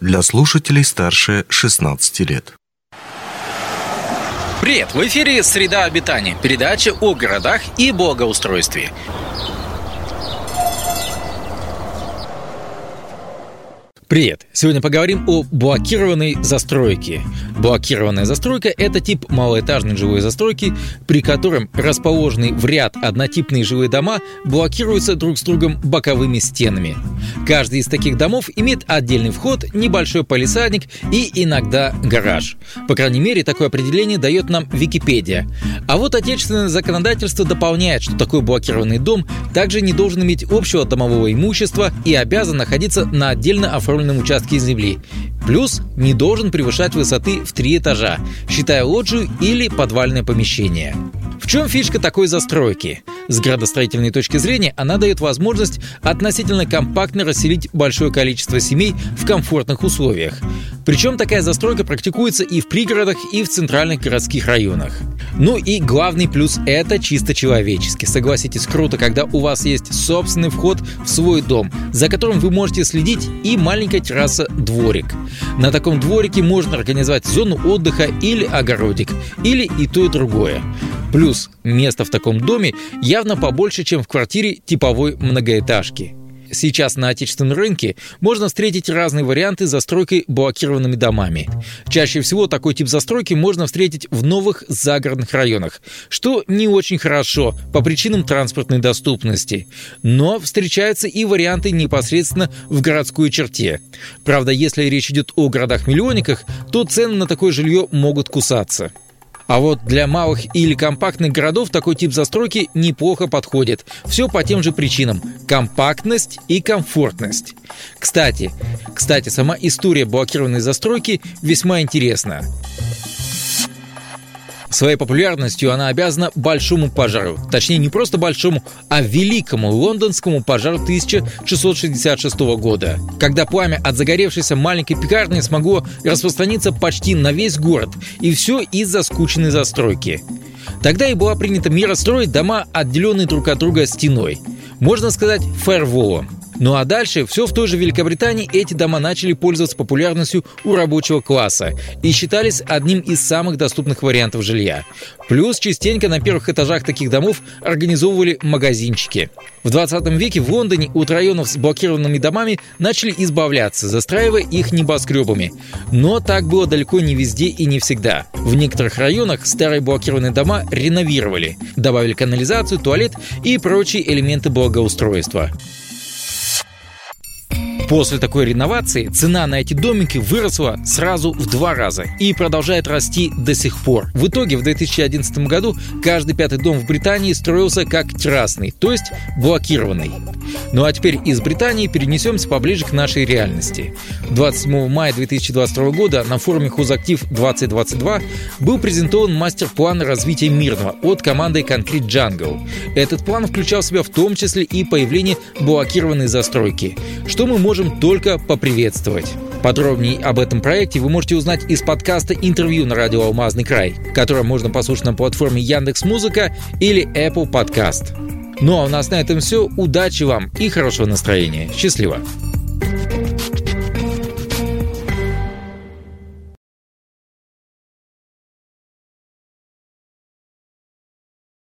для слушателей старше 16 лет. Привет! В эфире «Среда обитания» – передача о городах и благоустройстве. Привет! Сегодня поговорим о блокированной застройке. Блокированная застройка – это тип малоэтажной жилой застройки, при котором расположенные в ряд однотипные жилые дома блокируются друг с другом боковыми стенами. Каждый из таких домов имеет отдельный вход, небольшой палисадник и иногда гараж. По крайней мере, такое определение дает нам Википедия. А вот отечественное законодательство дополняет, что такой блокированный дом также не должен иметь общего домового имущества и обязан находиться на отдельно оформленном оформленном участке земли. Плюс не должен превышать высоты в три этажа, считая лоджию или подвальное помещение. В чем фишка такой застройки? С градостроительной точки зрения она дает возможность относительно компактно расселить большое количество семей в комфортных условиях. Причем такая застройка практикуется и в пригородах, и в центральных городских районах. Ну и главный плюс – это чисто человеческий. Согласитесь, круто, когда у вас есть собственный вход в свой дом, за которым вы можете следить, и маленькая терраса «дворик». На таком дворике можно организовать зону отдыха или огородик, или и то, и другое. Плюс место в таком доме явно побольше, чем в квартире типовой многоэтажки. Сейчас на отечественном рынке можно встретить разные варианты застройки блокированными домами. Чаще всего такой тип застройки можно встретить в новых загородных районах, что не очень хорошо по причинам транспортной доступности. Но встречаются и варианты непосредственно в городской черте. Правда, если речь идет о городах-миллионниках, то цены на такое жилье могут кусаться. А вот для малых или компактных городов такой тип застройки неплохо подходит. Все по тем же причинам. Компактность и комфортность. Кстати, кстати, сама история блокированной застройки весьма интересна. Своей популярностью она обязана большому пожару. Точнее, не просто большому, а великому лондонскому пожару 1666 года. Когда пламя от загоревшейся маленькой пекарни смогло распространиться почти на весь город. И все из-за скучной застройки. Тогда и была принята мера строить дома, отделенные друг от друга стеной. Можно сказать, фаерволом. Ну а дальше все в той же Великобритании эти дома начали пользоваться популярностью у рабочего класса и считались одним из самых доступных вариантов жилья. Плюс частенько на первых этажах таких домов организовывали магазинчики. В 20 веке в Лондоне от районов с блокированными домами начали избавляться, застраивая их небоскребами. Но так было далеко не везде и не всегда. В некоторых районах старые блокированные дома реновировали, добавили канализацию, туалет и прочие элементы благоустройства. После такой реновации цена на эти домики выросла сразу в два раза и продолжает расти до сих пор. В итоге в 2011 году каждый пятый дом в Британии строился как террасный, то есть блокированный. Ну а теперь из Британии перенесемся поближе к нашей реальности. 27 мая 2022 года на форуме Хузактив 2022 был презентован мастер-план развития мирного от команды Concrete Jungle. Этот план включал в себя в том числе и появление блокированной застройки, что мы можем только поприветствовать. Подробнее об этом проекте вы можете узнать из подкаста «Интервью на радио Алмазный край», которое можно послушать на платформе Яндекс Музыка или Apple Podcast. Ну а у нас на этом все. Удачи вам и хорошего настроения. Счастливо!